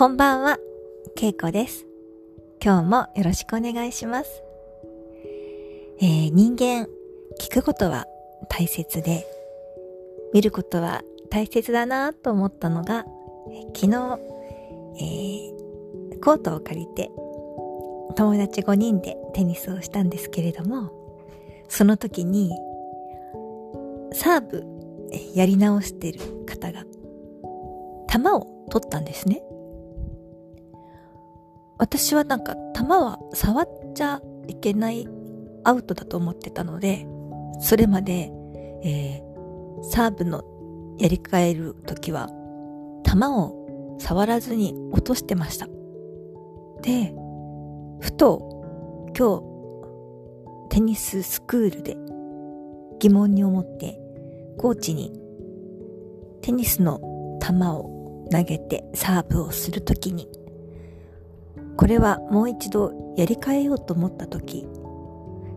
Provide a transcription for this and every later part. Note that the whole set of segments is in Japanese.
こんばんは、けいこです。今日もよろしくお願いします。えー人間、聞くことは大切で、見ることは大切だなと思ったのが、昨日、えーコートを借りて、友達5人でテニスをしたんですけれども、その時に、サーブやり直してる方が、球を取ったんですね。私はなんか球は触っちゃいけないアウトだと思ってたので、それまで、えーサーブのやり替えるときは、球を触らずに落としてました。で、ふと今日テニススクールで疑問に思って、コーチにテニスの球を投げてサーブをするときに、これはもう一度やり替えようと思ったとき、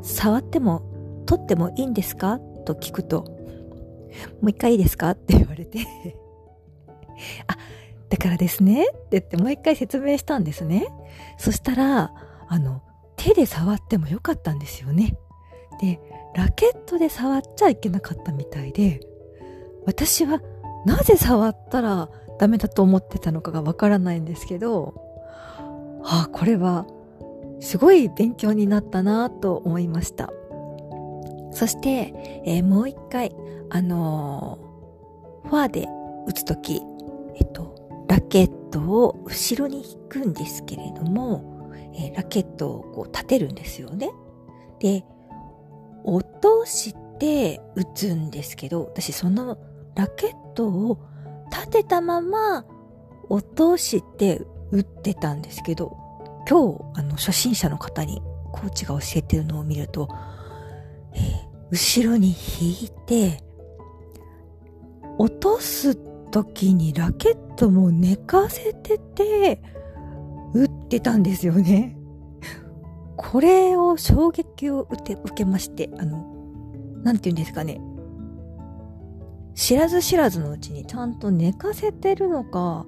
触っても取ってもいいんですか？と聞くと、もう一回いいですか？って言われて、あ、だからですねって言ってもう一回説明したんですね。そしたら、あの、手で触ってもよかったんですよね。で、ラケットで触っちゃいけなかったみたいで、私はなぜ触ったらダメだと思ってたのかがわからないんですけど、あ、これはすごい勉強になったなと思いました。そして、えーもう一回、あのーフォアで打つとき、えっと、ラケットを後ろに引くんですけれども、えーラケットをこう立てるんですよね。で、落として打つんですけど、私そのラケットを立てたまま落として打ってたんですけど、今日、あの、初心者の方にコーチが教えてるのを見ると、えー後ろに引いて、落とす時にラケットも寝かせてて、打ってたんですよね。これを衝撃を受け受けまして、あの、なんて言うんですかね。知らず知らずのうちにちゃんと寝かせてるのか、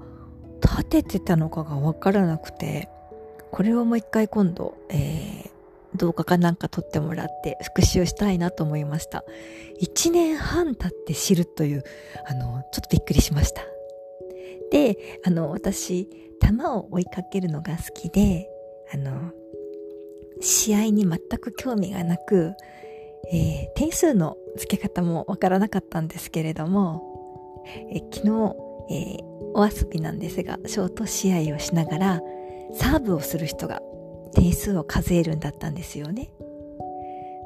立ててたのかがわからなくて、これをもう一回今度、えー、動画かなんか撮ってもらって復習したいなと思いました。一年半経って知るという、あの、ちょっとびっくりしました。で、あの、私、球を追いかけるのが好きで、あの、試合に全く興味がなく、えー点数の付け方もわからなかったんですけれども、えー昨日、えーお遊びなんですが、ショート試合をしながら、サーブをする人が点数を数えるんだったんですよね。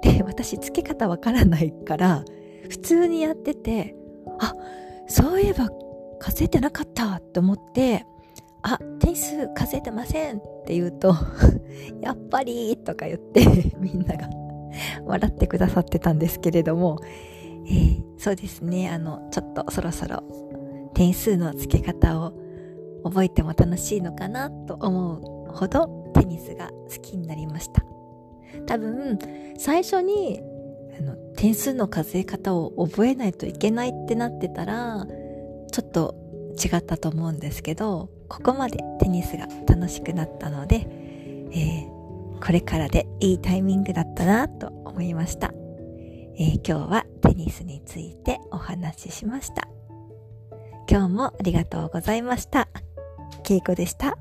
で、私、付け方わからないから、普通にやってて、あ、そういえば数えてなかったって思って、あ、点数数えてませんって言うと、やっぱりとか言って、みんなが 笑ってくださってたんですけれども、えーそうですね、あの、ちょっとそろそろ点数の付け方を覚えても楽しいのかなと思うほどテニスが好きになりました。多分、最初にあの点数の数え方を覚えないといけないってなってたら、ちょっと違ったと思うんですけど、ここまでテニスが楽しくなったので、えーこれからでいいタイミングだったなと思いました。えー今日はテニスについてお話ししました。今日もありがとうございました。けいこでした。